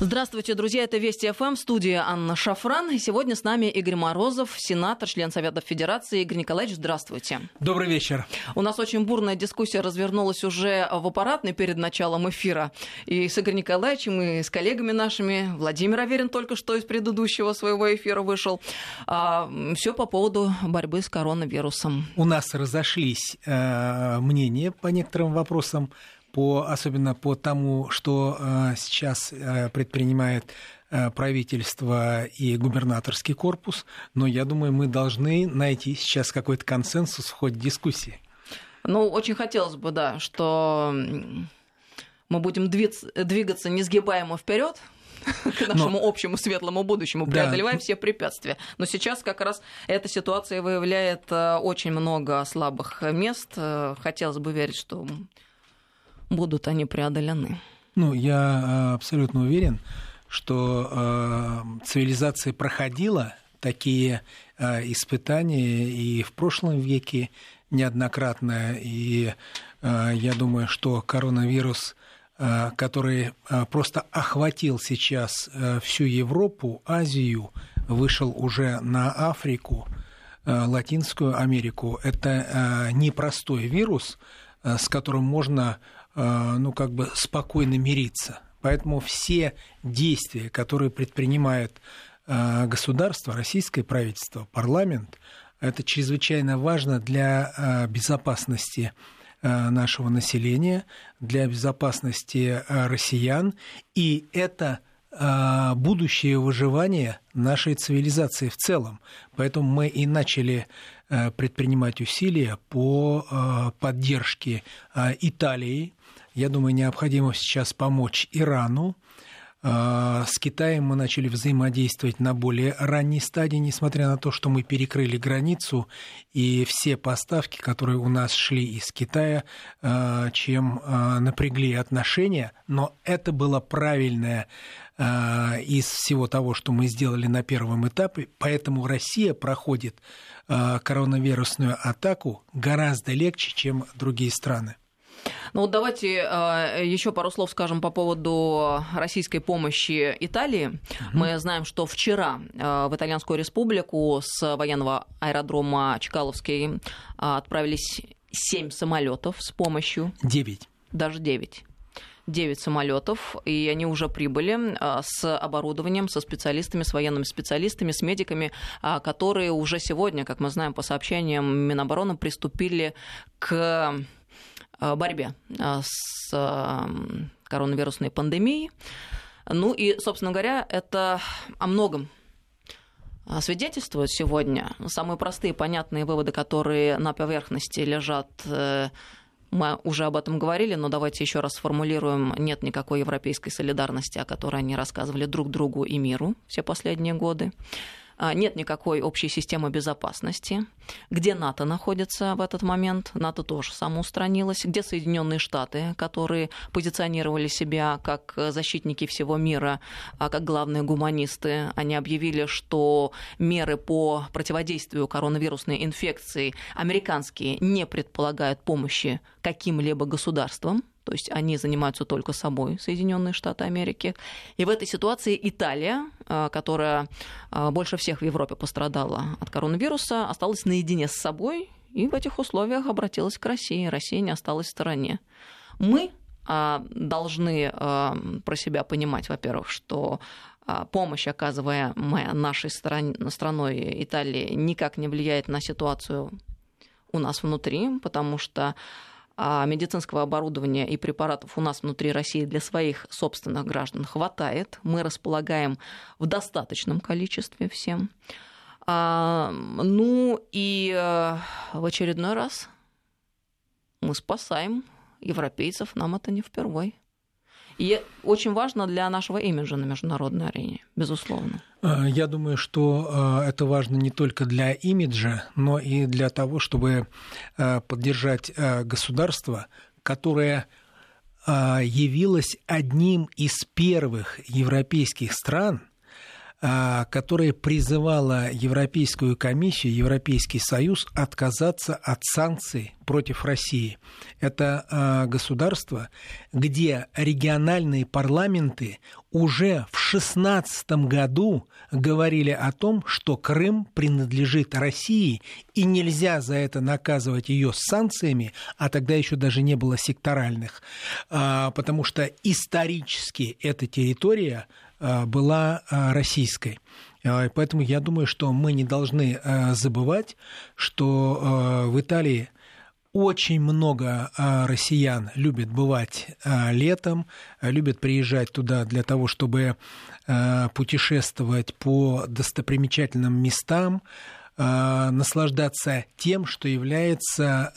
Здравствуйте, друзья. Это Вести ФМ, студия Анна Шафран. И сегодня с нами Игорь Морозов, сенатор, член Совета Федерации. Игорь Николаевич, здравствуйте. Добрый вечер. У нас очень бурная дискуссия развернулась уже в аппаратной перед началом эфира. И с Игорем Николаевичем, и с коллегами нашими. Владимир Аверин только что из предыдущего своего эфира вышел. А, все по поводу борьбы с коронавирусом. У нас разошлись э, мнения по некоторым вопросам по, особенно по тому, что э, сейчас э, предпринимает э, правительство и губернаторский корпус, но я думаю, мы должны найти сейчас какой-то консенсус в ходе дискуссии. Ну, очень хотелось бы, да, что мы будем двигаться несгибаемо вперед, к нашему Но... общему светлому будущему, преодолевая да. все препятствия. Но сейчас как раз эта ситуация выявляет очень много слабых мест. Хотелось бы верить, что будут они преодолены? Ну, я э, абсолютно уверен, что э, цивилизация проходила такие э, испытания и в прошлом веке неоднократно. И э, я думаю, что коронавирус, э, который э, просто охватил сейчас э, всю Европу, Азию, вышел уже на Африку, э, Латинскую Америку, это э, непростой вирус, с которым можно ну, как бы спокойно мириться. Поэтому все действия, которые предпринимает э, государство, российское правительство, парламент, это чрезвычайно важно для э, безопасности нашего населения, для безопасности россиян, и это будущее выживание нашей цивилизации в целом. Поэтому мы и начали предпринимать усилия по поддержке Италии, я думаю, необходимо сейчас помочь Ирану. А, с Китаем мы начали взаимодействовать на более ранней стадии, несмотря на то, что мы перекрыли границу, и все поставки, которые у нас шли из Китая, а, чем а, напрягли отношения, но это было правильное из всего того, что мы сделали на первом этапе, поэтому Россия проходит коронавирусную атаку гораздо легче, чем другие страны. Ну вот давайте э, еще пару слов скажем по поводу российской помощи Италии. Угу. Мы знаем, что вчера э, в Итальянскую республику с военного аэродрома Чкаловский э, отправились семь самолетов с помощью. Девять. Даже девять. 9 самолетов, и они уже прибыли с оборудованием, со специалистами, с военными специалистами, с медиками, которые уже сегодня, как мы знаем по сообщениям Минобороны, приступили к Э, борьбе э, с эм, коронавирусной пандемией. Ну и, собственно говоря, это о многом э, свидетельствует сегодня. Самые простые, понятные выводы, которые на поверхности лежат, мы уже об этом говорили, но давайте еще раз сформулируем. Нет никакой европейской солидарности, о которой они рассказывали друг другу и миру все последние годы. А, нет никакой общей системы безопасности. Где НАТО находится в этот момент? НАТО тоже самоустранилось. Где Соединенные Штаты, которые позиционировали себя как защитники всего мира, а как главные гуманисты? Они объявили, что меры по противодействию коронавирусной инфекции американские не предполагают помощи каким-либо государствам то есть они занимаются только собой, Соединенные Штаты Америки. И в этой ситуации Италия, а, которая а, больше всех в Европе пострадала от коронавируса, осталась наедине с собой и в этих условиях обратилась к России. Россия не осталась в стороне. Мы а, должны про себя понимать, во-первых, что помощь, оказываемая нашей стран... страной Италии, никак не влияет на ситуацию у нас внутри, потому что медицинского оборудования и препаратов у нас внутри России для своих собственных граждан хватает. Мы располагаем в достаточном количестве всем. А, ну и э, в очередной раз мы спасаем европейцев, нам это не впервой. И очень важно для нашего имиджа на международной арене, безусловно. Э, я думаю, что э, это важно не только для имиджа, но и для того, чтобы э, поддержать государство, которое явилось одним из первых европейских стран, которая призывала Европейскую комиссию, Европейский Союз отказаться от санкций против России. Это государство, где региональные парламенты уже в 2016 году говорили о том, что Крым принадлежит России, и нельзя за это наказывать ее санкциями, а тогда еще даже не было секторальных, потому что исторически эта территория была российской. А, поэтому я думаю, что мы не должны э, забывать, что э, в Италии очень много э, россиян любят бывать летом, любят приезжать туда для того, чтобы путешествовать по достопримечательным местам, наслаждаться тем, что является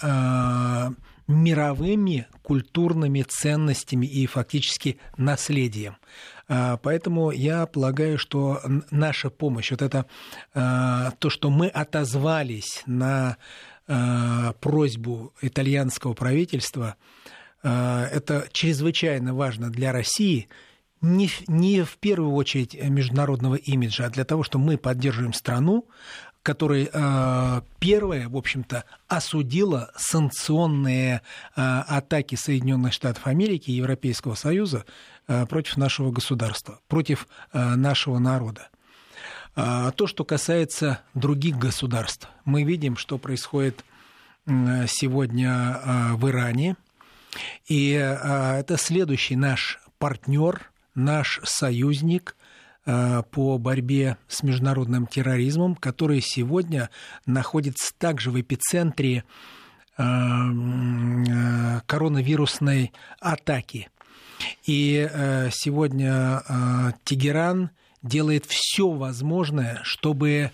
мировыми культурными ценностями и фактически наследием. А, поэтому я полагаю, что наша помощь, вот это а, то, что мы отозвались на а, просьбу итальянского правительства, это чрезвычайно важно для России, не, не в первую очередь международного имиджа, а для того, что мы поддерживаем страну, которая э, первая, в общем-то, осудила санкционные э, атаки Соединенных Штатов Америки и Европейского Союза э, против нашего государства, против нашего народа. А то, что касается других государств, мы видим, что происходит сегодня в Иране. И это следующий наш партнер, наш союзник, по борьбе с международным терроризмом, который сегодня находится также в эпицентре э, э, коронавирусной атаки. И сегодня Тегеран делает все возможное, чтобы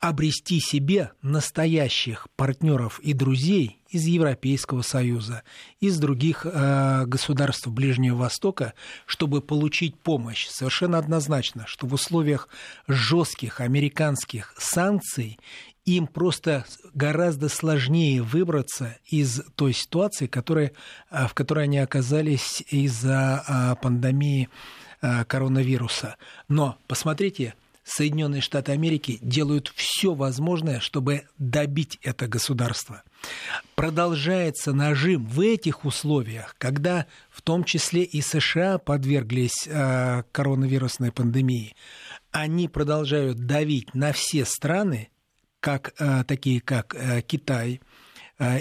обрести себе настоящих партнеров и друзей из Европейского Союза, из других э, государств Ближнего Востока, чтобы получить помощь. Совершенно однозначно, что в условиях жестких американских санкций им просто гораздо сложнее выбраться из той ситуации, которая, э, в которой они оказались из-за э, пандемии э, коронавируса. Но посмотрите, Соединенные Штаты Америки делают все возможное, чтобы добить это государство. Продолжается нажим в этих условиях, когда в том числе и США подверглись э, коронавирусной пандемии. Они продолжают давить на все страны, как, э, такие как э, Китай,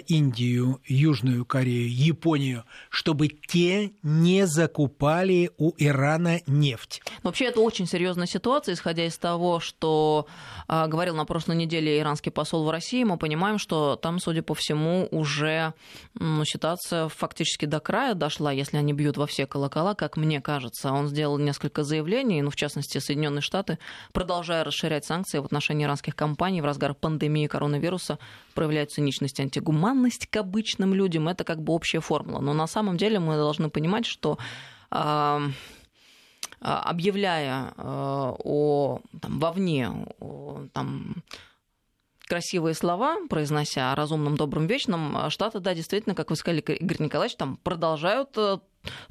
Индию, Южную Корею, Японию, чтобы те не закупали у Ирана нефть. Вообще это очень серьезная ситуация, исходя из того, что э, говорил на прошлой неделе иранский посол в России, мы понимаем, что там, судя по всему, уже ну, ситуация фактически до края дошла, если они бьют во все колокола, как мне кажется. Он сделал несколько заявлений, ну, в частности, Соединенные Штаты, продолжая расширять санкции в отношении иранских компаний в разгар пандемии коронавируса, проявляют циничность антигуманность гуманность к обычным людям, это как бы общая формула. Но на самом деле мы должны понимать, что объявляя о, там, вовне о, там, красивые слова, произнося о разумном, добром, вечном, Штаты, да, действительно, как вы сказали, Игорь Николаевич, там продолжают э,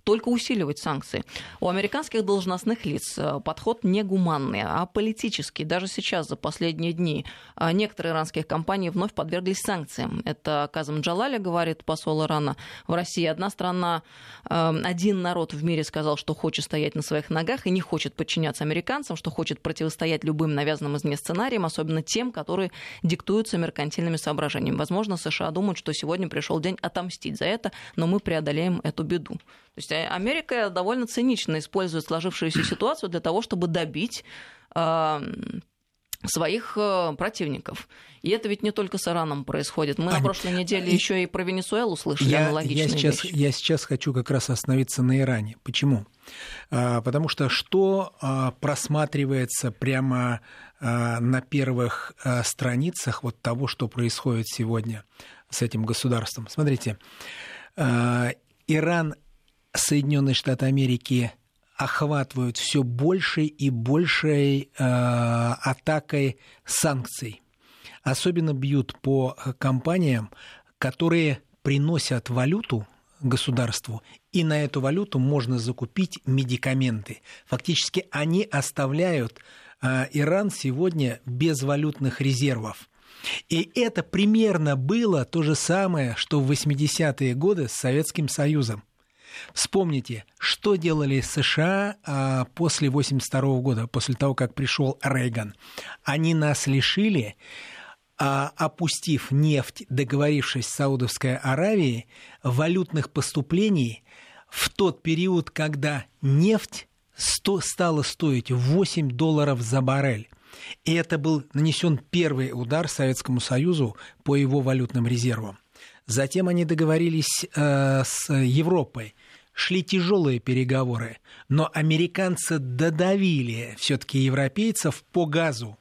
только усиливать санкции. У американских должностных лиц э, подход не гуманный, а политический. Даже сейчас, за последние дни, э, некоторые иранские компании вновь подверглись санкциям. Это Казам Джалали, говорит посол Ирана в России. Одна страна, э, один народ в мире сказал, что хочет стоять на своих ногах и не хочет подчиняться американцам, что хочет противостоять любым навязанным извне сценариям, особенно тем, которые диктуются меркантильными соображениями. Возможно, США думают, что сегодня пришел день отомстить за это, но мы преодолеем эту беду. То есть а, Америка довольно цинично использует сложившуюся ситуацию для того, чтобы добить э, своих э, противников. И это ведь не только с Ираном происходит. Мы Ань, на прошлой неделе еще и про Венесуэлу слышали я, аналогичные я сейчас, вещи. Я сейчас хочу как раз остановиться на Иране. Почему? А, потому что что а, просматривается прямо а, на первых а, страницах вот того, что происходит сегодня с этим государством? Смотрите, а, Иран Соединенные Штаты Америки охватывают все большей и большей э, атакой санкций. Особенно бьют по компаниям, которые приносят валюту государству, и на эту валюту можно закупить медикаменты. Фактически они оставляют э, Иран сегодня без валютных резервов. И это примерно было то же самое, что в 80-е годы с Советским Союзом. Вспомните, что делали США а, после 82 года, после того, как пришел Рейган. Они нас лишили а, опустив нефть, договорившись с Саудовской Аравией, валютных поступлений в тот период, когда нефть сто, стала стоить 8 долларов за баррель. И это был нанесен первый удар Советскому Союзу по его валютным резервам. Затем они договорились э, с Европой шли тяжелые переговоры, но американцы додавили все-таки европейцев по газу.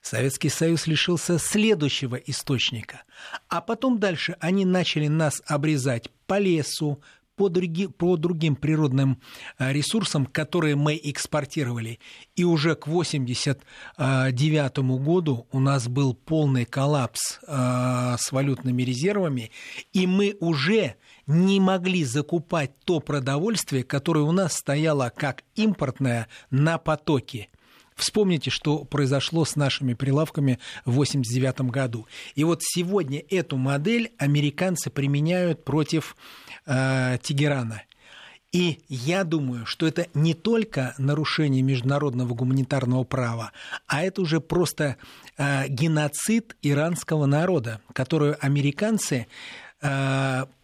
Советский Союз лишился следующего источника. А потом дальше они начали нас обрезать по лесу, по, други, по другим природным э, ресурсам, которые мы экспортировали. И уже к 1989 году у нас был полный коллапс э, с валютными резервами, и мы уже не могли закупать то продовольствие, которое у нас стояло как импортное на потоке. Вспомните, что произошло с нашими прилавками в 1989 году. И вот сегодня эту модель американцы применяют против э, Тегерана. И я думаю, что это не только нарушение международного гуманитарного права, а это уже просто э, геноцид иранского народа, которую американцы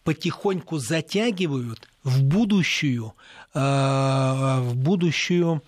потихоньку затягивают в будущую, э, в будущую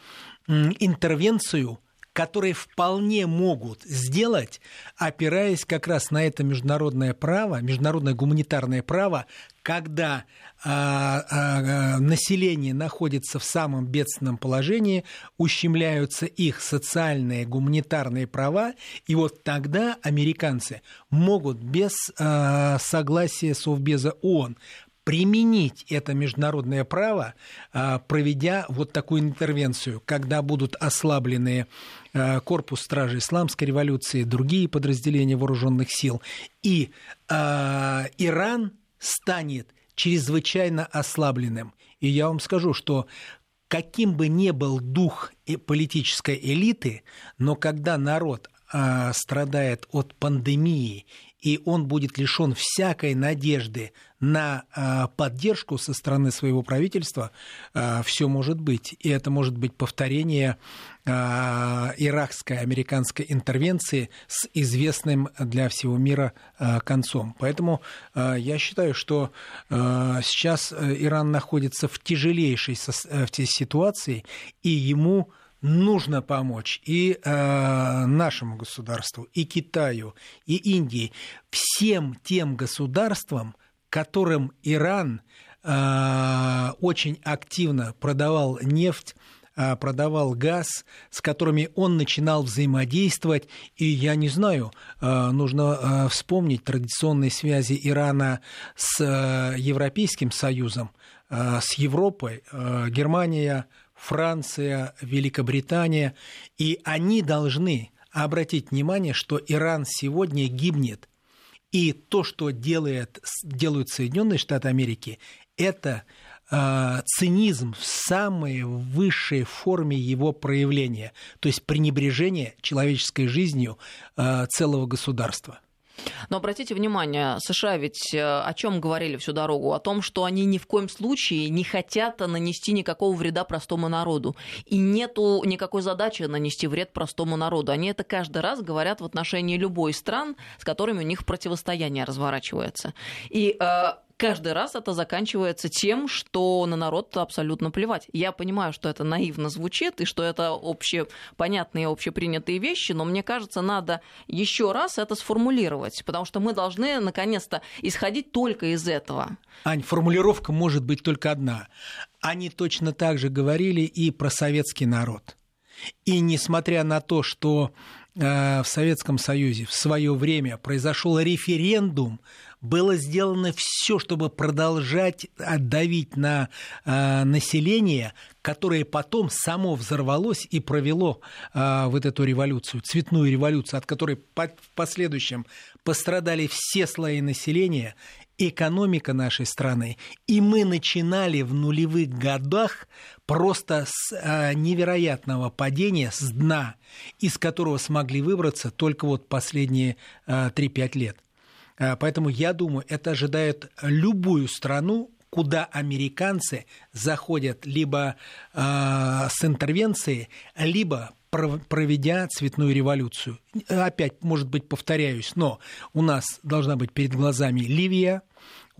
интервенцию, которые вполне могут сделать, опираясь как раз на это международное право, международное гуманитарное право, когда а, а, население находится в самом бедственном положении, ущемляются их социальные гуманитарные права, и вот тогда американцы могут без а, согласия Совбеза ООН применить это международное право, а, проведя вот такую интервенцию, когда будут ослаблены а, корпус стражи исламской революции, другие подразделения вооруженных сил, и э, Иран станет чрезвычайно ослабленным. И я вам скажу, что каким бы ни был дух политической элиты, но когда народ э, страдает от пандемии и он будет лишен всякой надежды на а, поддержку со стороны своего правительства, а, все может быть. И это может быть повторение иракской американской интервенции с известным для всего мира концом. Поэтому я считаю, что сейчас Иран находится в тяжелейшей ситуации, и ему нужно помочь и э, нашему государству, и Китаю, и Индии, всем тем государствам, которым Иран э, очень активно продавал нефть, э, продавал газ, с которыми он начинал взаимодействовать. И я не знаю, э, нужно вспомнить традиционные связи Ирана с Европейским Союзом, с Европой. Германия, Франция, Великобритания, и они должны обратить внимание, что Иран сегодня гибнет. И то, что делает, делают Соединенные Штаты Америки, это цинизм в самой высшей форме его проявления, то есть пренебрежение человеческой жизнью э, целого государства. Но обратите внимание, США ведь э, о чем говорили всю дорогу? О том, что они ни в коем случае не хотят нанести никакого вреда простому народу. И нету никакой задачи нанести вред простому народу. Они это каждый раз говорят в отношении любой стран, с которыми у них противостояние разворачивается. И э, каждый раз это заканчивается тем, что на народ абсолютно плевать. Я понимаю, что это наивно звучит, и что это общепонятные, общепринятые вещи, но мне кажется, надо еще раз это сформулировать, потому что мы должны, наконец-то, исходить только из этого. Ань, формулировка может быть только одна. Они точно так же говорили и про советский народ. И несмотря на то, что в Советском Союзе в свое время произошел референдум было сделано все, чтобы продолжать давить на э, население, которое потом само взорвалось и провело э, вот эту революцию, цветную революцию, от которой по- в последующем пострадали все слои населения. Экономика нашей страны. И мы начинали в нулевых годах просто с э, невероятного падения, с дна, из которого смогли выбраться только вот последние э, 3-5 лет. Э, поэтому я думаю, это ожидает любую страну, куда американцы заходят либо э, с интервенцией, либо проведя цветную революцию. Опять, может быть, повторяюсь, но у нас должна быть перед глазами Ливия,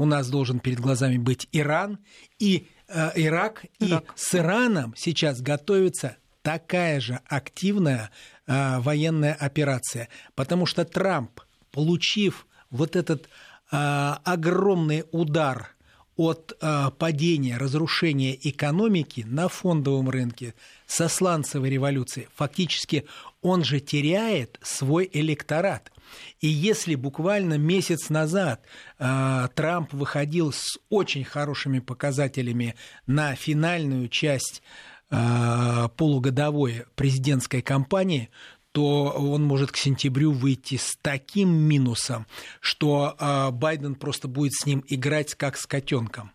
у нас должен перед глазами быть Иран и э, Ирак, Ирак, и с Ираном сейчас готовится такая же активная э, военная операция, потому что Трамп, получив вот этот э, огромный удар от э, падения, разрушения экономики на фондовом рынке со сланцевой революции, фактически он же теряет свой электорат. И если буквально месяц назад э, Трамп выходил с очень хорошими показателями на финальную часть э, полугодовой президентской кампании, то он может к сентябрю выйти с таким минусом, что э, Байден просто будет с ним играть как с котенком.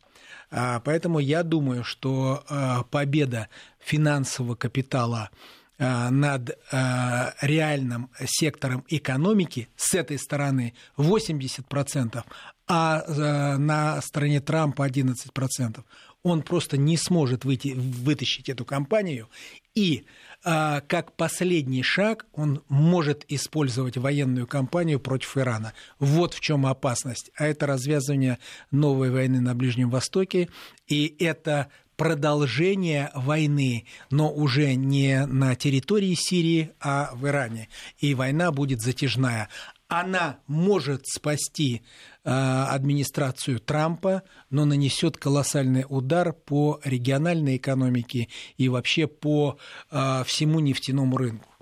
Поэтому я думаю, что победа финансового капитала над э, реальным сектором экономики с этой стороны 80%, а э, на стороне Трампа 11%. Он просто не сможет выйти, вытащить эту компанию. И как последний шаг он может использовать военную кампанию против Ирана. Вот в чем опасность. А это развязывание новой войны на Ближнем Востоке. И это продолжение войны, но уже не на территории Сирии, а в Иране. И война будет затяжная. Она может спасти э, администрацию Трампа, но нанесет колоссальный удар по региональной экономике и вообще по э, всему нефтяному рынку.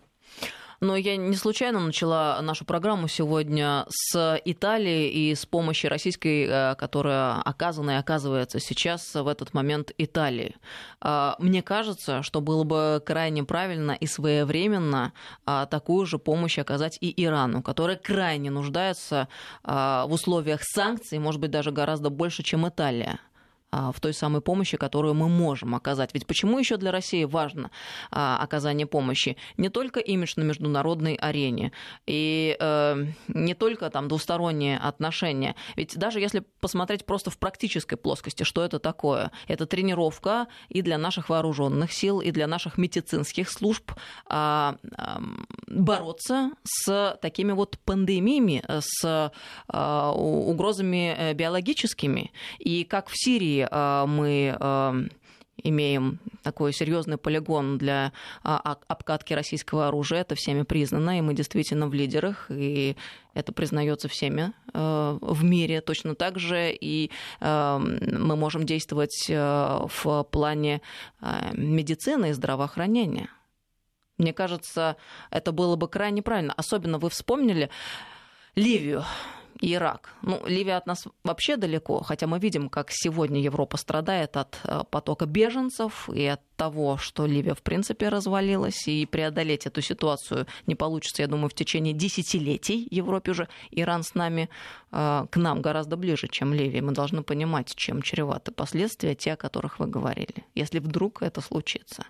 Но я не случайно начала нашу программу сегодня с Италии и с помощи российской, э, которая оказана и оказывается сейчас в этот момент Италии. А, мне кажется, что было бы крайне правильно и своевременно а, такую же помощь оказать и Ирану, который крайне нуждается а, в условиях санкций, может быть, даже гораздо больше, чем Италия. А, в той самой помощи, которую мы можем оказать. Ведь почему еще для России важно а, оказание помощи? Не только имидж на международной арене и э, не только там двусторонние отношения. Ведь даже если посмотреть просто в практической плоскости, что это такое? Это тренировка и для наших вооруженных сил, и для наших медицинских служб а, бороться с такими вот пандемиями, с угрозами э, биологическими. И как в Сирии Э, мы э, имеем такой серьезный полигон для а, обкатки российского оружия. Это всеми признано, и мы действительно в лидерах, и это признается всеми э, в мире точно так же, и мы можем действовать в плане медицины и здравоохранения. Мне кажется, это было бы крайне правильно. Особенно вы вспомнили Ливию и Ирак. Ну, Ливия от нас вообще далеко, хотя мы видим, как сегодня Европа страдает от э, потока беженцев и от того, что Ливия в принципе развалилась, и преодолеть эту ситуацию не получится, я думаю, в течение десятилетий Европе уже. Иран с нами, э, к нам гораздо ближе, чем Ливия. Мы должны понимать, чем чреваты последствия, те, о которых вы говорили, если вдруг это случится.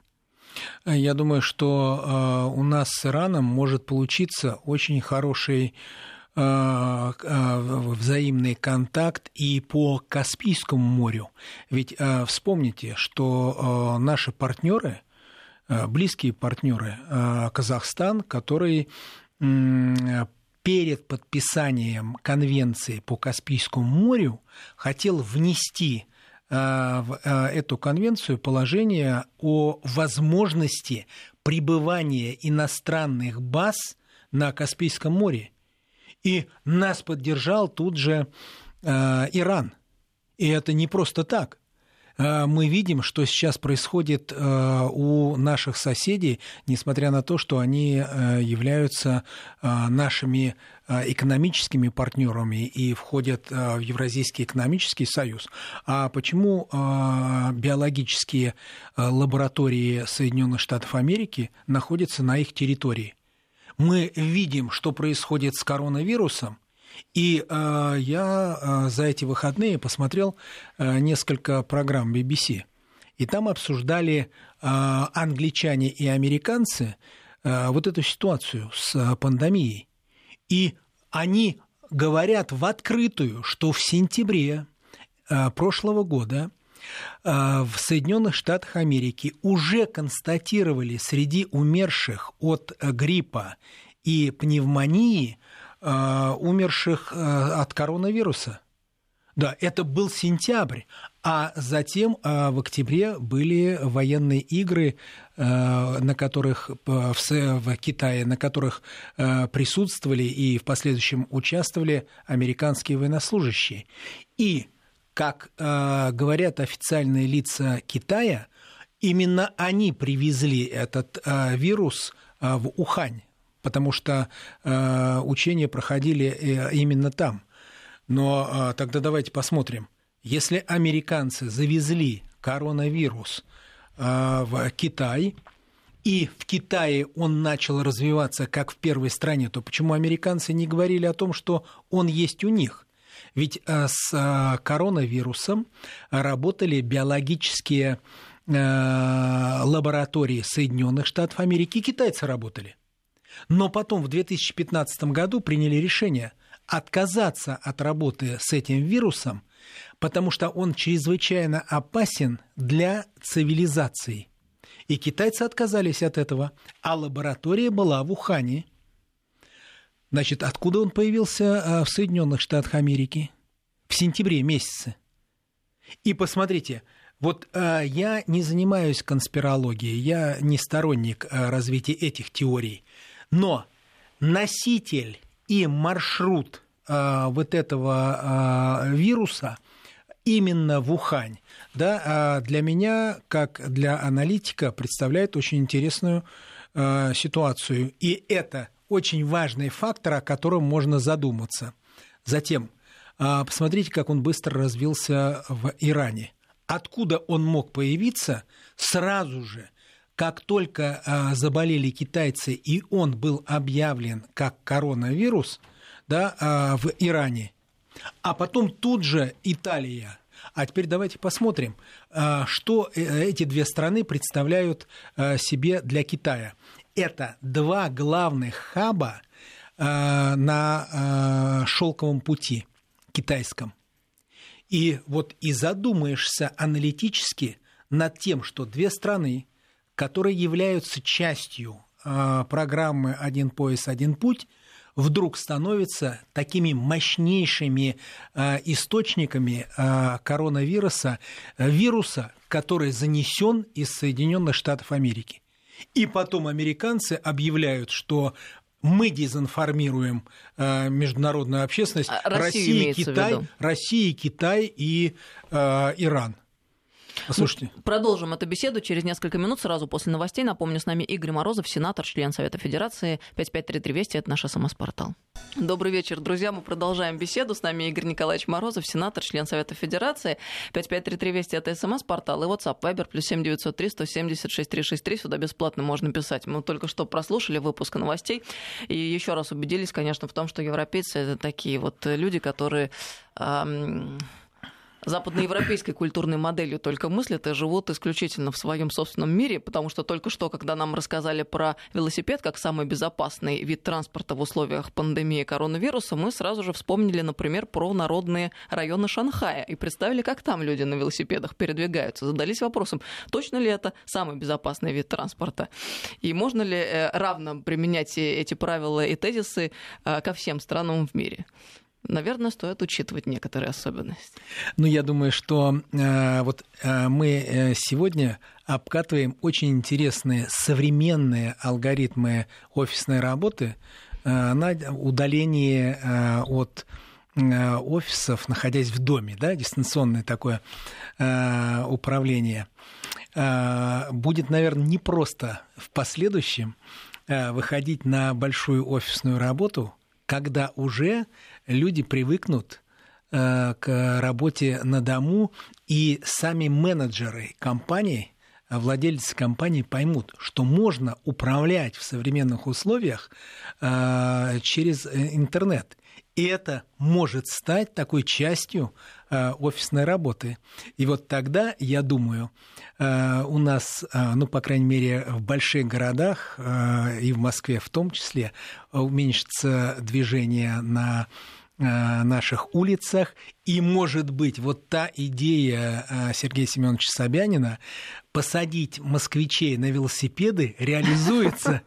Я думаю, что э, у нас с Ираном может получиться очень хороший взаимный контакт и по Каспийскому морю. Ведь э, вспомните, что наши партнеры, близкие партнеры, Казахстан, который перед подписанием конвенции по Каспийскому морю хотел внести в эту конвенцию положение о возможности пребывания иностранных баз на Каспийском море. И нас поддержал тут же э, Иран. И это не просто так. Э, мы видим, что сейчас происходит э, у наших соседей, несмотря на то, что они э, являются нашими экономическими партнерами и входят в Евразийский экономический союз. А почему биологические лаборатории Соединенных Штатов Америки находятся на их территории? Мы видим, что происходит с коронавирусом, И э, я э, за эти выходные посмотрел э, несколько программ BBC. И там обсуждали э, англичане и американцы э, вот эту ситуацию с э, пандемией. И они говорят в открытую, что в сентябре э, прошлого года в Соединенных Штатах Америки уже констатировали среди умерших от э, гриппа и пневмонии Э, умерших э, от коронавируса. Да, это был сентябрь, а затем э, в октябре были военные игры, на которых в Китае, на которых присутствовали и в последующем участвовали американские военнослужащие. И, как говорят официальные лица Китая, именно они привезли этот вирус в Ухань, потому что э, учения проходили э, именно там. Но э, тогда давайте посмотрим. Если американцы завезли коронавирус э, в Китай, и в Китае он начал развиваться как в первой стране, то почему американцы не говорили о том, что он есть у них? Ведь э, с э, коронавирусом работали биологические лаборатории Соединенных Штатов Америки, и китайцы работали. Но потом в 2015 году приняли решение отказаться от работы с этим вирусом, потому что он чрезвычайно опасен для цивилизации. И китайцы отказались от этого, а лаборатория была в Ухане. Значит, откуда он появился э, в Соединенных Штатах Америки? В сентябре месяце. И посмотрите, вот э, я не занимаюсь конспирологией, я не сторонник э, развития этих теорий. Но носитель и маршрут э, вот этого э, вируса именно в Ухань, да, э, для меня, как для аналитика, представляет очень интересную э, ситуацию. И это очень важный фактор, о котором можно задуматься. Затем, э, посмотрите, как он быстро развился в Иране. Откуда он мог появиться сразу же как только а, заболели китайцы, и он был объявлен как коронавирус да, а, в Иране, а потом тут же Италия. А теперь давайте посмотрим, а, что э, эти две страны представляют а, себе для Китая. Это два главных хаба а, на а, шелковом пути китайском. И вот и задумаешься аналитически над тем, что две страны, которые являются частью а, программы «Один пояс, один путь», вдруг становятся такими мощнейшими а, источниками а, коронавируса, вируса, который занесен из Соединенных Штатов Америки. И потом американцы объявляют, что мы дезинформируем международную общественность Россия, Китай, Россия, Китай и Иран. Послушайте. Ну, продолжим эту беседу через несколько минут, сразу после новостей. Напомню, с нами Игорь Морозов, сенатор, член Совета Федерации. 553320 – это наш СМС-портал. Добрый вечер, друзья. Мы продолжаем беседу. С нами Игорь Николаевич Морозов, сенатор, член Совета Федерации. 553320 – это СМС-портал и WhatsApp, Viber, плюс 7903 176 363. Сюда бесплатно можно писать. Мы только что прослушали выпуск новостей и еще раз убедились, конечно, в том, что европейцы – это такие вот люди, которые западноевропейской культурной моделью только мыслят и живут исключительно в своем собственном мире, потому что только что, когда нам рассказали про велосипед как самый безопасный вид транспорта в условиях пандемии коронавируса, мы сразу же вспомнили, например, про народные районы Шанхая и представили, как там люди на велосипедах передвигаются. Задались вопросом, точно ли это самый безопасный вид транспорта? И можно ли э, равно применять эти правила и тезисы э, ко всем странам в мире? Наверное, стоит учитывать некоторые особенности. Ну, я думаю, что э, вот э, мы э, сегодня обкатываем очень интересные современные алгоритмы офисной работы э, на удалении э, от э, офисов, находясь в доме, да, дистанционное такое э, управление. Э, будет, наверное, непросто в последующем э, выходить на большую офисную работу, когда уже люди привыкнут э, к работе на дому, и сами менеджеры компании, владельцы компании поймут, что можно управлять в современных условиях э, через интернет. Это может стать такой частью э, офисной работы. И вот тогда, я думаю, э, у нас, э, ну, по крайней мере, в больших городах и в Москве в том числе, уменьшится движение на наших улицах. И, может быть, вот та идея Сергея Семеновича Собянина посадить москвичей на велосипеды реализуется,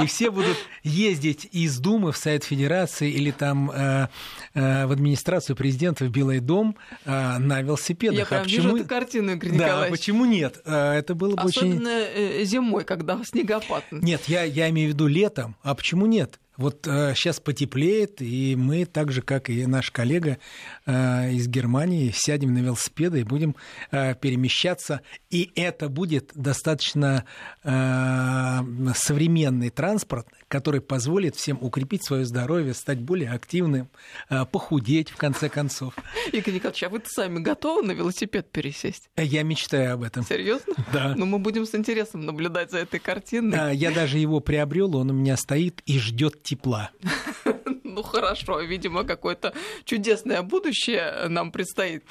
и все будут ездить из Думы в Совет Федерации или там э, э, в администрацию президента в Белый дом э, на велосипедах. Я а прям почему... вижу эту картину, Игорь да, Николаевич. почему нет? Э, это было бы Особенно очень... Э, зимой, когда снегопад. Нет, я, я имею в виду летом. А почему нет? Вот э, сейчас потеплеет, и мы, так же, как и наш коллега э, из Германии, сядем на велосипеды и будем э, перемещаться. И это будет достаточно э, современный транспорт, который позволит всем укрепить свое здоровье, стать более активным, э, похудеть, в конце концов. Игорь Николаевич, а вы сами готовы на велосипед пересесть? Я мечтаю об этом. Серьезно? Да. Ну, мы будем с интересом наблюдать за этой картиной. Я даже его приобрел, он у меня стоит и ждет тепла. Ну хорошо, видимо, какое-то чудесное будущее нам предстоит,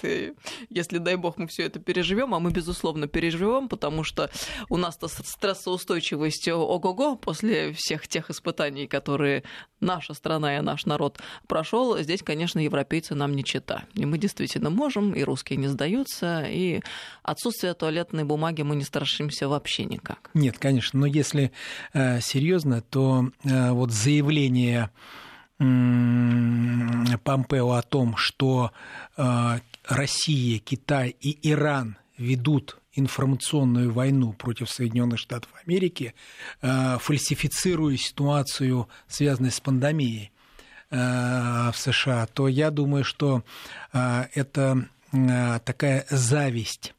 если, дай бог, мы все это переживем, а мы, безусловно, переживем, потому что у нас-то стрессоустойчивость ого-го после всех тех испытаний, которые наша страна и наш народ прошел. Здесь, конечно, европейцы нам не чита. И мы действительно можем, и русские не сдаются, и отсутствие туалетной бумаги мы не страшимся вообще никак. Нет, конечно, но если э, серьезно, то э, вот заявление Помпео о том, что э, Россия, Китай и Иран ведут информационную войну против Соединенных Штатов Америки, э, фальсифицируя ситуацию, связанную с пандемией э, в США, то я думаю, что это такая зависть,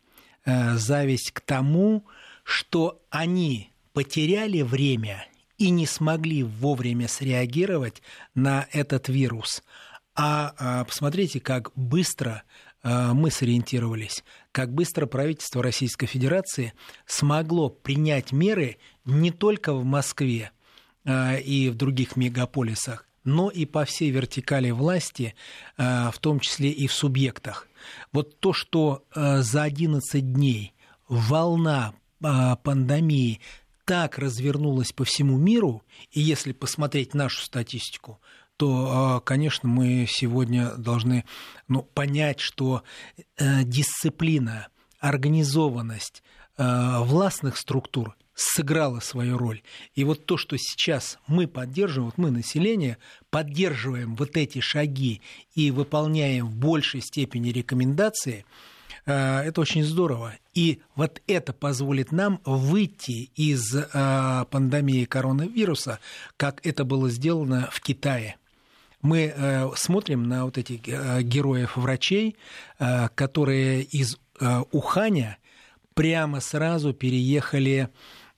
зависть к тому, что они потеряли время и не смогли вовремя среагировать на этот вирус. А, а посмотрите, как быстро а, мы сориентировались, как быстро правительство Российской Федерации смогло принять меры не только в Москве а, и в других мегаполисах, но и по всей вертикали власти, в том числе и в субъектах. Вот то, что за 11 дней волна пандемии так развернулась по всему миру, и если посмотреть нашу статистику, то, а, конечно, мы сегодня должны ну, понять, что э, дисциплина, организованность э, властных структур сыграла свою роль. И вот то, что сейчас мы поддерживаем, вот мы, население, поддерживаем вот эти шаги и выполняем в большей степени рекомендации – это очень здорово. И вот это позволит нам выйти из э, пандемии коронавируса, как это было сделано в Китае. Мы э, смотрим на вот этих героев-врачей, которые из Уханя прямо сразу переехали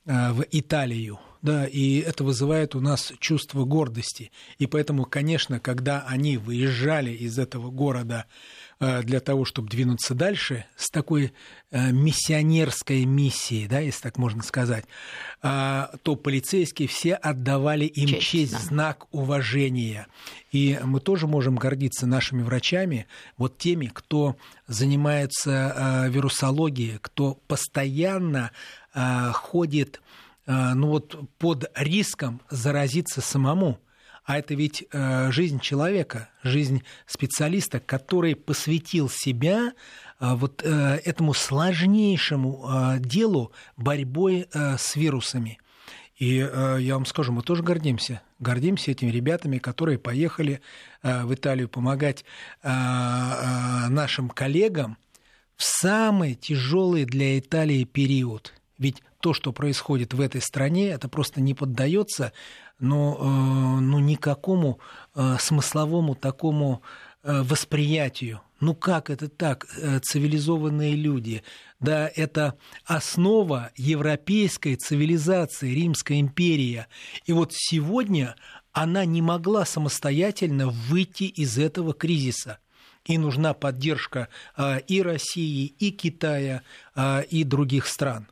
в Италию. Да, и это вызывает у нас чувство гордости. И поэтому, конечно, когда они выезжали из этого города Э, для того, чтобы двинуться дальше с такой э, миссионерской миссией, да, если так можно сказать, а, то полицейские все отдавали им честь, честь да. знак уважения. И мы тоже можем гордиться нашими врачами, вот теми, кто занимается э, вирусологией, кто постоянно ходит ну вот, под риском заразиться самому а это ведь э, жизнь человека, жизнь специалиста, который посвятил себя э, вот э, этому сложнейшему делу борьбой с вирусами. И я вам скажу, мы тоже гордимся. Гордимся этими ребятами, которые поехали в Италию помогать нашим коллегам в самый тяжелый для Италии период. Ведь то, что происходит в этой стране, это просто не поддается э, ну, никакому э, смысловому такому э, восприятию. Ну как это так, цивилизованные люди? Да, это основа европейской цивилизации, Римская империя. И вот сегодня она не могла самостоятельно выйти из этого кризиса. И нужна поддержка и России, и Китая, и других стран.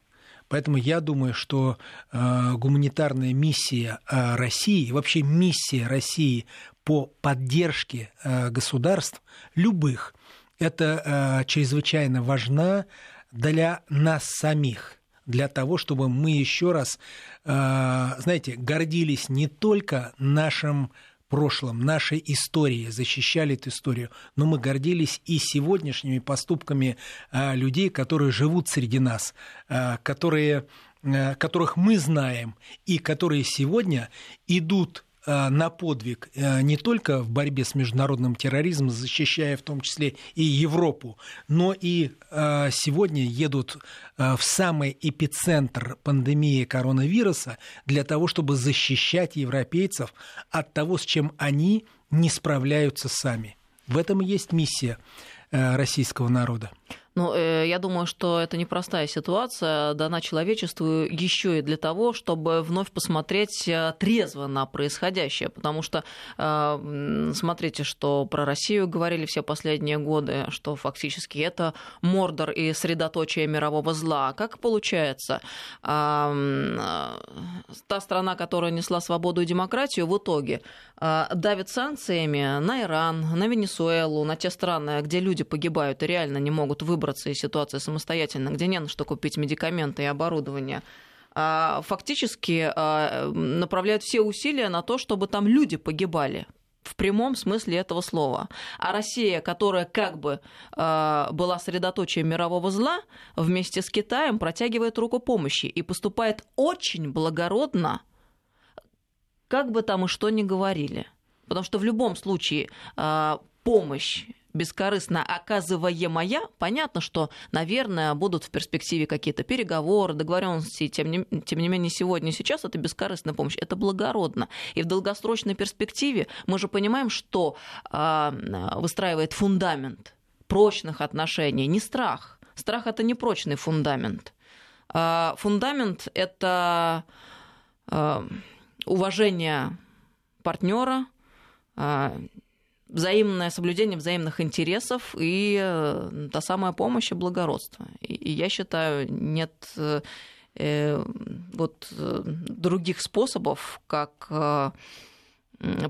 Поэтому я думаю, что э, гуманитарная миссия э, России, вообще миссия России по поддержке государств любых, это чрезвычайно важно для нас самих для того, чтобы мы еще раз, знаете, гордились не только нашим прошлом, нашей истории, защищали эту историю, но мы гордились и сегодняшними поступками а, людей, которые живут среди нас, а, которые, а, которых мы знаем и которые сегодня идут на подвиг э, не только в борьбе с международным терроризмом, защищая в том числе и Европу, но и э, сегодня едут в самый эпицентр пандемии коронавируса для того, чтобы защищать европейцев от того, с чем они не справляются сами. В этом и есть миссия российского народа. Ну, э, я думаю, что это непростая ситуация, дана человечеству еще и для того, чтобы вновь посмотреть э, трезво на происходящее, потому что э, смотрите, что про Россию говорили все последние годы, что фактически это мордор и средоточие мирового зла. Как получается, та страна, которая несла свободу и демократию, в итоге давит санкциями на Иран, на Венесуэлу, на те страны, где люди погибают и реально не могут выбрать выбраться из ситуации самостоятельно, где не на что купить медикаменты и оборудование, а, фактически а, направляют все усилия на то, чтобы там люди погибали в прямом смысле этого слова. А Россия, которая как бы э, была средоточием мирового зла, вместе с Китаем протягивает руку помощи и поступает очень благородно, как бы там и что ни говорили. Потому что в любом случае помощь бескорыстно оказываемая, понятно, что, наверное, будут в перспективе какие-то переговоры, договоренности, тем не, тем не менее сегодня, сейчас это бескорыстная помощь, это благородно. И в долгосрочной перспективе мы же понимаем, что э, выстраивает фундамент прочных отношений, не страх. Страх это не прочный фундамент. Э, фундамент это э, уважение партнера, взаимное соблюдение взаимных интересов и э, та самая помощь и благородство. И, я считаю, нет э, вот э, других способов, как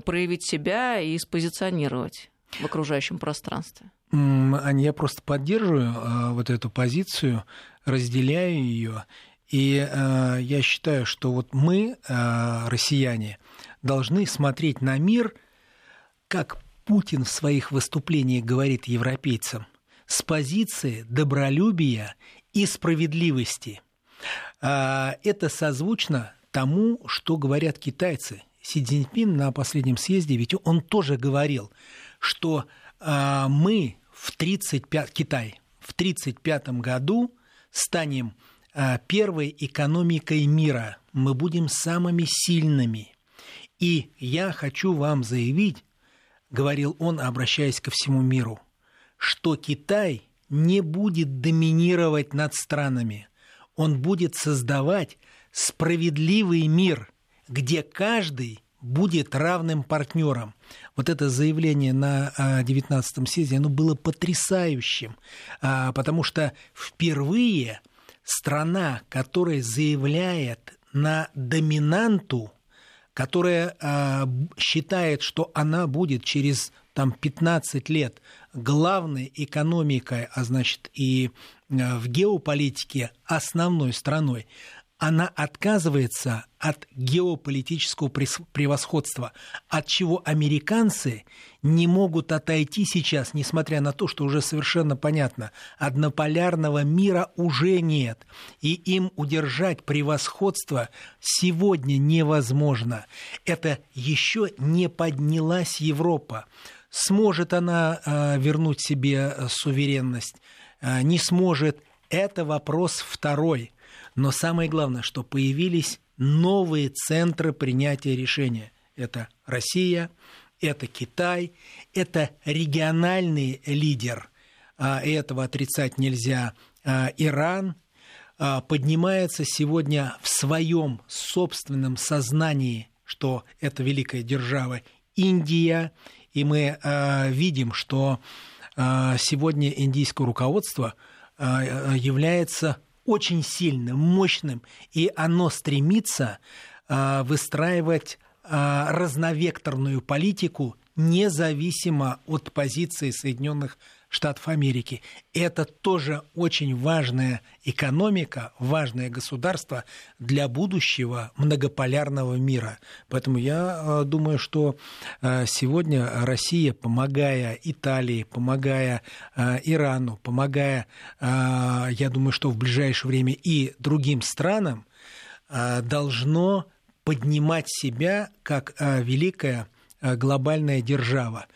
проявить себя и спозиционировать в окружающем пространстве. Аня, я просто поддерживаю вот эту позицию, разделяю ее. И я считаю, что вот мы, россияне, должны смотреть на мир как Путин в своих выступлениях говорит европейцам с позиции добролюбия и справедливости. А, это созвучно тому, что говорят китайцы. Си Цзиньпин на последнем съезде, ведь он тоже говорил, что а, мы в 35 Китай в 1935 году станем а, первой экономикой мира. Мы будем самыми сильными. И я хочу вам заявить, говорил он, обращаясь ко всему миру, что Китай не будет доминировать над странами, он будет создавать справедливый мир, где каждый будет равным партнером. Вот это заявление на 19-м съезде, оно было потрясающим, а, потому что впервые страна, которая заявляет на доминанту которая э, считает, что она будет через там, 15 лет главной экономикой, а значит и э, в геополитике основной страной, она отказывается от геополитического превосходства, от чего американцы не могут отойти сейчас, несмотря на то, что уже совершенно понятно, однополярного мира уже нет, и им удержать превосходство сегодня невозможно. Это еще не поднялась Европа. Сможет она э, вернуть себе суверенность, э, не сможет. Это вопрос второй – но самое главное, что появились новые центры принятия решения. Это Россия, это Китай, это региональный лидер, а, и этого отрицать нельзя, а, Иран, а, поднимается сегодня в своем собственном сознании, что это великая держава Индия, и мы видим, что сегодня индийское руководство является очень сильным, мощным, и оно стремится а, выстраивать а, разновекторную политику независимо от позиции Соединенных Штатов Америки. Это тоже очень важная экономика, важное государство для будущего многополярного мира. Поэтому я э, думаю, что э, сегодня Россия, помогая Италии, помогая э, Ирану, помогая, я думаю, что в ближайшее время и другим странам, должно поднимать себя как великая глобальная держава.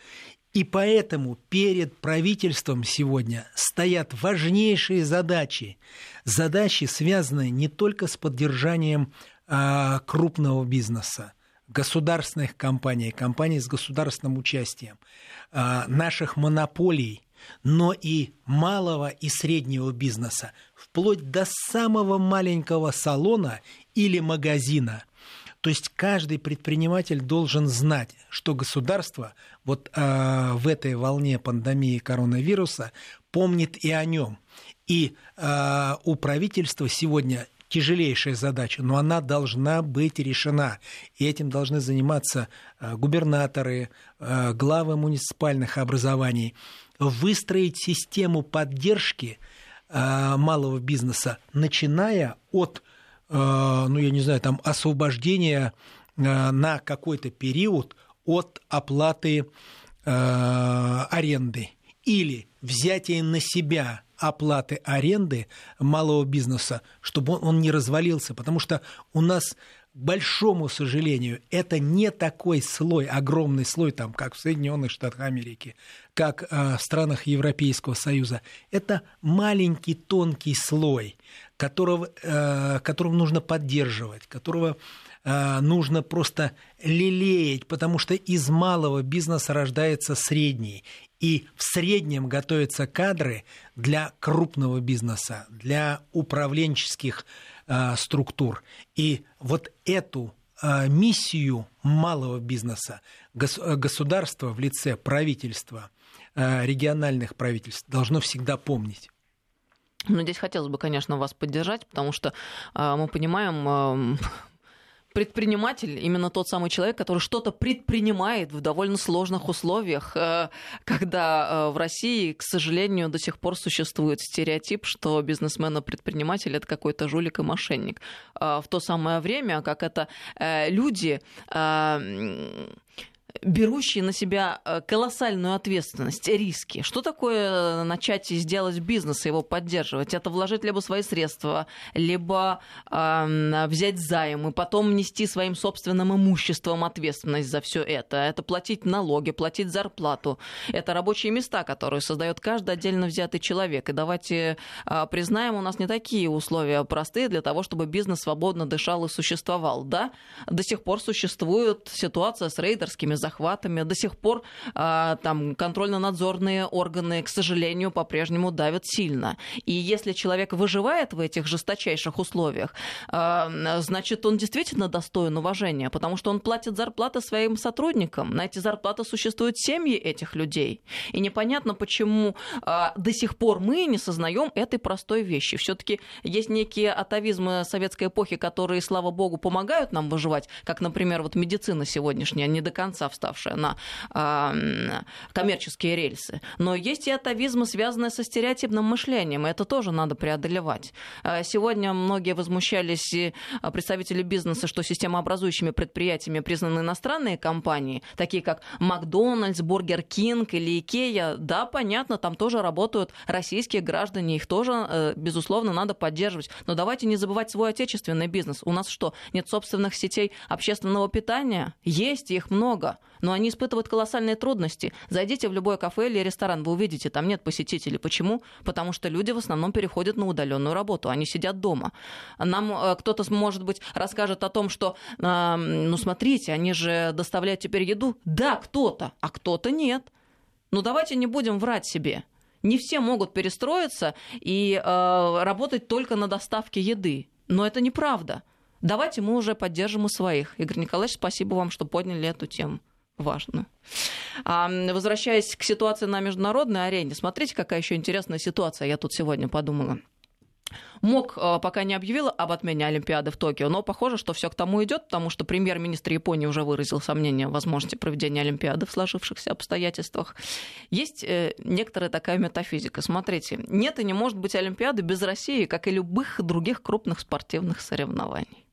И поэтому перед правительством сегодня стоят важнейшие задачи. Задачи, связанные не только с поддержанием а, крупного бизнеса, государственных компаний, компаний с государственным участием, а, наших монополий, но и малого и среднего бизнеса, вплоть до самого маленького салона или магазина – то есть каждый предприниматель должен знать, что государство вот э, в этой волне пандемии коронавируса помнит и о нем. И э, у правительства сегодня тяжелейшая задача, но она должна быть решена. И этим должны заниматься э, губернаторы, главы муниципальных образований. Выстроить систему поддержки малого бизнеса, начиная от ну, я не знаю, там освобождение э, на какой-то период от оплаты э, аренды или взятие на себя оплаты аренды малого бизнеса, чтобы он, не развалился, потому что у нас к большому сожалению, это не такой слой, огромный слой, там, как в Соединенных Штатах Америки, как в странах Европейского Союза. Это маленький тонкий слой, которого, э, которого нужно поддерживать, которого э, нужно просто лелеять, потому что из малого бизнеса рождается средний. И в среднем готовятся кадры для крупного бизнеса, для управленческих э, структур. И вот эту миссию малого бизнеса государство в лице правительства, региональных правительств должно всегда помнить. Ну, здесь хотелось бы, конечно, вас поддержать, потому что э, мы понимаем, э, предприниматель именно тот самый человек, который что-то предпринимает в довольно сложных условиях, э, когда э, в России, к сожалению, до сих пор существует стереотип, что бизнесмен и предприниматель это какой-то жулик и мошенник. Э, в то самое время, как это э, люди э, берущие на себя э, колоссальную ответственность, риски. Что такое э, начать и сделать бизнес, его поддерживать? Это вложить либо свои средства, либо э, взять займ и потом нести своим собственным имуществом ответственность за все это. Это платить налоги, платить зарплату. Это рабочие места, которые создает каждый отдельно взятый человек. И давайте э, признаем, у нас не такие условия простые для того, чтобы бизнес свободно дышал и существовал. Да, до сих пор существует ситуация с рейдерскими захватами захватами. До сих пор а, там контрольно-надзорные органы, к сожалению, по-прежнему давят сильно. И если человек выживает в этих жесточайших условиях, а, значит, он действительно достоин уважения, потому что он платит зарплаты своим сотрудникам. На эти зарплаты существуют семьи этих людей. И непонятно, почему а, до сих пор мы не сознаем этой простой вещи. Все-таки есть некие атавизмы советской эпохи, которые, слава богу, помогают нам выживать, как, например, вот медицина сегодняшняя не до конца вставшая на э, коммерческие рельсы. Но есть и атавизмы, связанные со стереотипным мышлением, и это тоже надо преодолевать. А, сегодня многие возмущались, и представители бизнеса, что системообразующими предприятиями признаны иностранные компании, такие как Макдональдс, Бургер Кинг или Икея. Да, понятно, там тоже работают российские граждане, их тоже, э, безусловно, надо поддерживать. Но давайте не забывать свой отечественный бизнес. У нас что, нет собственных сетей общественного питания? Есть, их много но они испытывают колоссальные трудности. Зайдите в любое кафе или ресторан, вы увидите, там нет посетителей. Почему? Потому что люди в основном переходят на удаленную работу, они сидят дома. Нам э, кто-то, может быть, расскажет о том, что, э, ну смотрите, они же доставляют теперь еду. Да, кто-то, а кто-то нет. Ну давайте не будем врать себе. Не все могут перестроиться и э, работать только на доставке еды. Но это неправда. Давайте мы уже поддержим у своих. Игорь Николаевич, спасибо вам, что подняли эту тему важно. А, возвращаясь к ситуации на международной арене, смотрите, какая еще интересная ситуация, я тут сегодня подумала. МОК э, пока не объявила об отмене Олимпиады в Токио, но похоже, что все к тому идет, потому что премьер-министр Японии уже выразил сомнение в возможности проведения Олимпиады в сложившихся обстоятельствах. Есть э, некоторая такая метафизика. Смотрите, нет и не может быть Олимпиады без России, как и любых других крупных спортивных соревнований.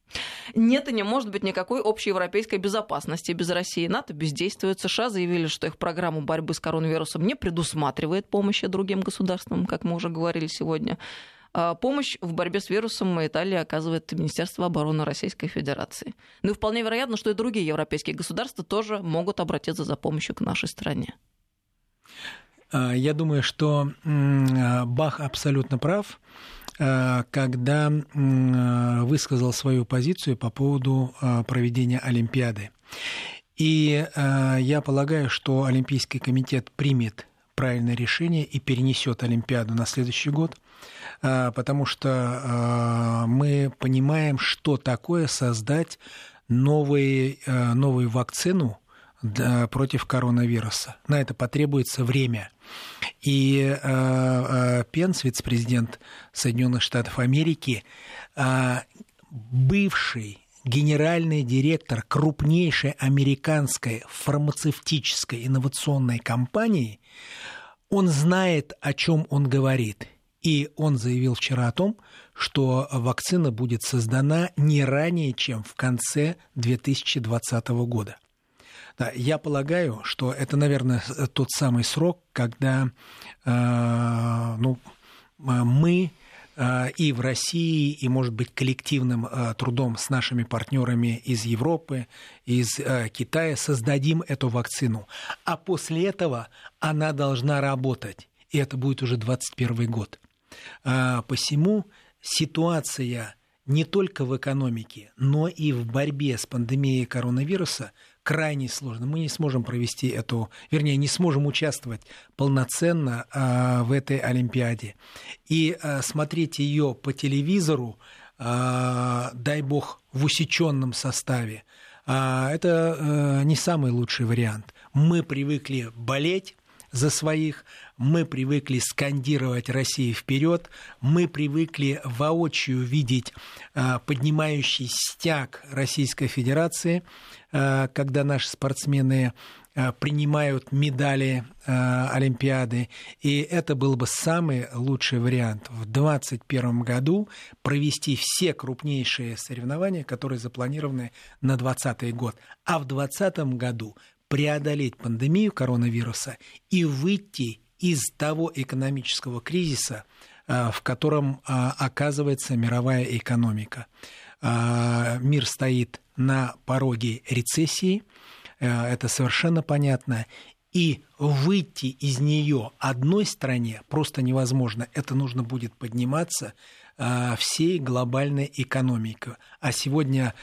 Нет и не может быть никакой общей европейской безопасности без России. НАТО бездействует. США заявили, что их программу борьбы с коронавирусом не предусматривает помощи другим государствам, как мы уже говорили сегодня. А, помощь в борьбе с вирусом Италии оказывает Министерство обороны Российской Федерации. Ну и вполне вероятно, что и другие европейские государства тоже могут обратиться за помощью к нашей стране. А, я думаю, что Бах абсолютно прав, а, когда высказал свою позицию по поводу проведения Олимпиады. И я полагаю, что Олимпийский комитет примет правильное решение и перенесет Олимпиаду на следующий год, потому что мы понимаем, что такое создать новый, а, новую вакцину против коронавируса. На это потребуется время. И Пенс, вице-президент Соединенных Штатов Америки, бывший генеральный директор крупнейшей американской фармацевтической инновационной компании, он знает, о чем он говорит. И он заявил вчера о том, что вакцина будет создана не ранее, чем в конце 2020 года. Я полагаю, что это, наверное, тот самый срок, когда э, ну, мы Э, и в России, и, может быть, коллективным э, трудом с нашими партнерами из Европы, из э, Китая создадим эту вакцину. А после этого она должна работать. И это будет уже 2021 год. Посему ситуация не только в экономике, но и в борьбе с пандемией коронавируса – крайне сложно. Мы не сможем провести эту, вернее, не сможем участвовать полноценно а, в этой Олимпиаде. И а, смотреть ее по телевизору, а, дай бог, в усеченном составе, а, это а, не самый лучший вариант. Мы привыкли болеть за своих, мы привыкли скандировать России вперед, мы привыкли воочию видеть а, поднимающий стяг Российской Федерации, а, когда наши спортсмены а, принимают медали Олимпиады. И это был бы самый лучший вариант в 2021 году провести все крупнейшие соревнования, которые запланированы на 2020 год. А в 2020 году преодолеть пандемию коронавируса и выйти из того экономического кризиса, а, в котором а, оказывается мировая экономика. А, мир стоит на пороге рецессии, это совершенно понятно, и выйти из нее одной стране просто невозможно. Это нужно будет подниматься всей глобальной экономикой. А сегодня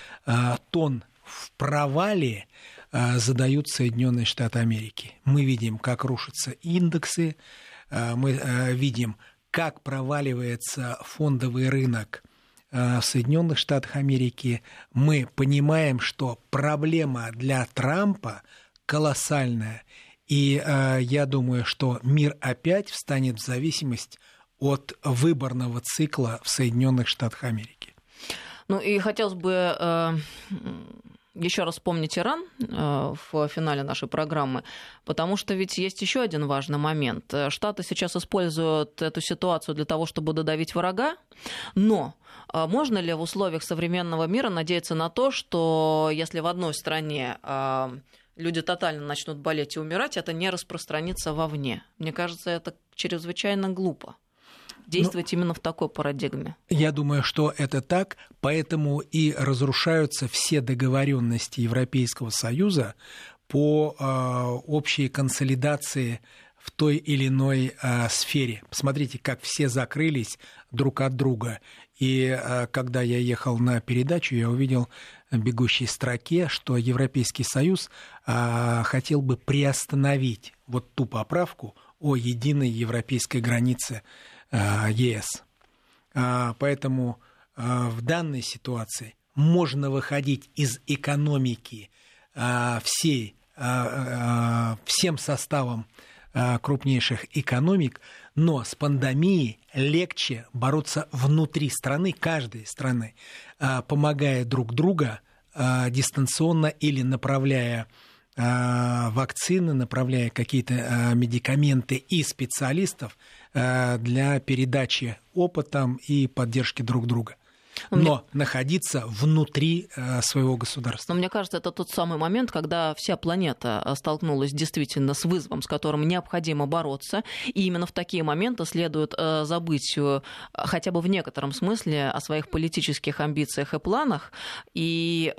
тон в провале задают Соединенные Штаты Америки. Мы видим, как рушатся индексы, а, мы а, видим, как проваливается фондовый рынок в Соединенных Штатах Америки. Мы понимаем, что проблема для Трампа колоссальная. И я думаю, что мир опять встанет в зависимость от выборного цикла в Соединенных Штатах Америки. Ну и хотелось бы э, еще раз вспомнить Иран э, в финале нашей программы, потому что ведь есть еще один важный момент. Штаты сейчас используют эту ситуацию для того, чтобы додавить врага, но э, можно ли в условиях современного мира надеяться на то, что если в одной стране э, люди тотально начнут болеть и умирать, это не распространится вовне? Мне кажется, это чрезвычайно глупо действовать ну, именно в такой парадигме. Я думаю, что это так, поэтому и разрушаются все договоренности Европейского Союза по э, общей консолидации в той или иной э, сфере. Посмотрите, как все закрылись друг от друга. И э, когда я ехал на передачу, я увидел бегущей строке, что Европейский Союз э, хотел бы приостановить вот ту поправку о единой европейской границе ЕС. А, поэтому э, в данной ситуации можно выходить из экономики э, всей, всем составом крупнейших экономик, но с пандемией легче бороться внутри страны, каждой страны, помогая друг друга дистанционно или направляя вакцины, направляя какие-то медикаменты и специалистов для передачи опытом и поддержки друг друга но мне... находиться внутри э, своего государства. Но мне кажется, это тот самый момент, когда вся планета э, столкнулась действительно с вызовом, с которым необходимо бороться. И именно в такие моменты следует э, забыть хотя бы в некотором смысле о своих политических амбициях и планах и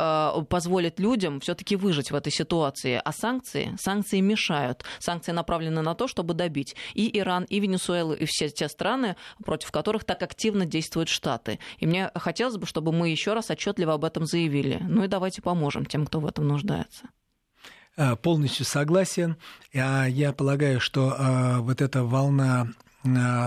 позволить людям все-таки выжить в этой ситуации. А санкции, санкции мешают. Санкции направлены на то, чтобы добить и Иран, и Венесуэлу, и все те страны, против которых так активно действуют Штаты. И мне хотелось бы, чтобы мы еще раз отчетливо об этом заявили. Ну и давайте поможем тем, кто в этом нуждается. А, полностью согласен. А, я полагаю, что а, вот эта волна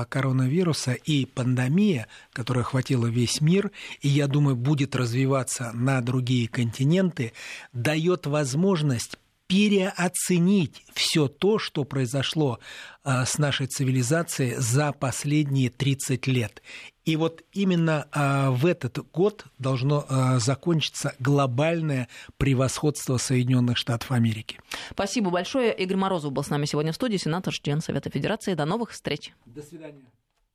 коронавируса и пандемия, которая охватила весь мир, и, я думаю, будет развиваться на другие континенты, дает возможность переоценить все то, что произошло а, с нашей цивилизацией за последние 30 лет. И вот именно а, в этот год должно а, закончиться глобальное превосходство Соединенных Штатов Америки. Спасибо большое. Игорь Морозов был с нами сегодня в студии, сенатор, член Совета Федерации. До новых встреч. До свидания.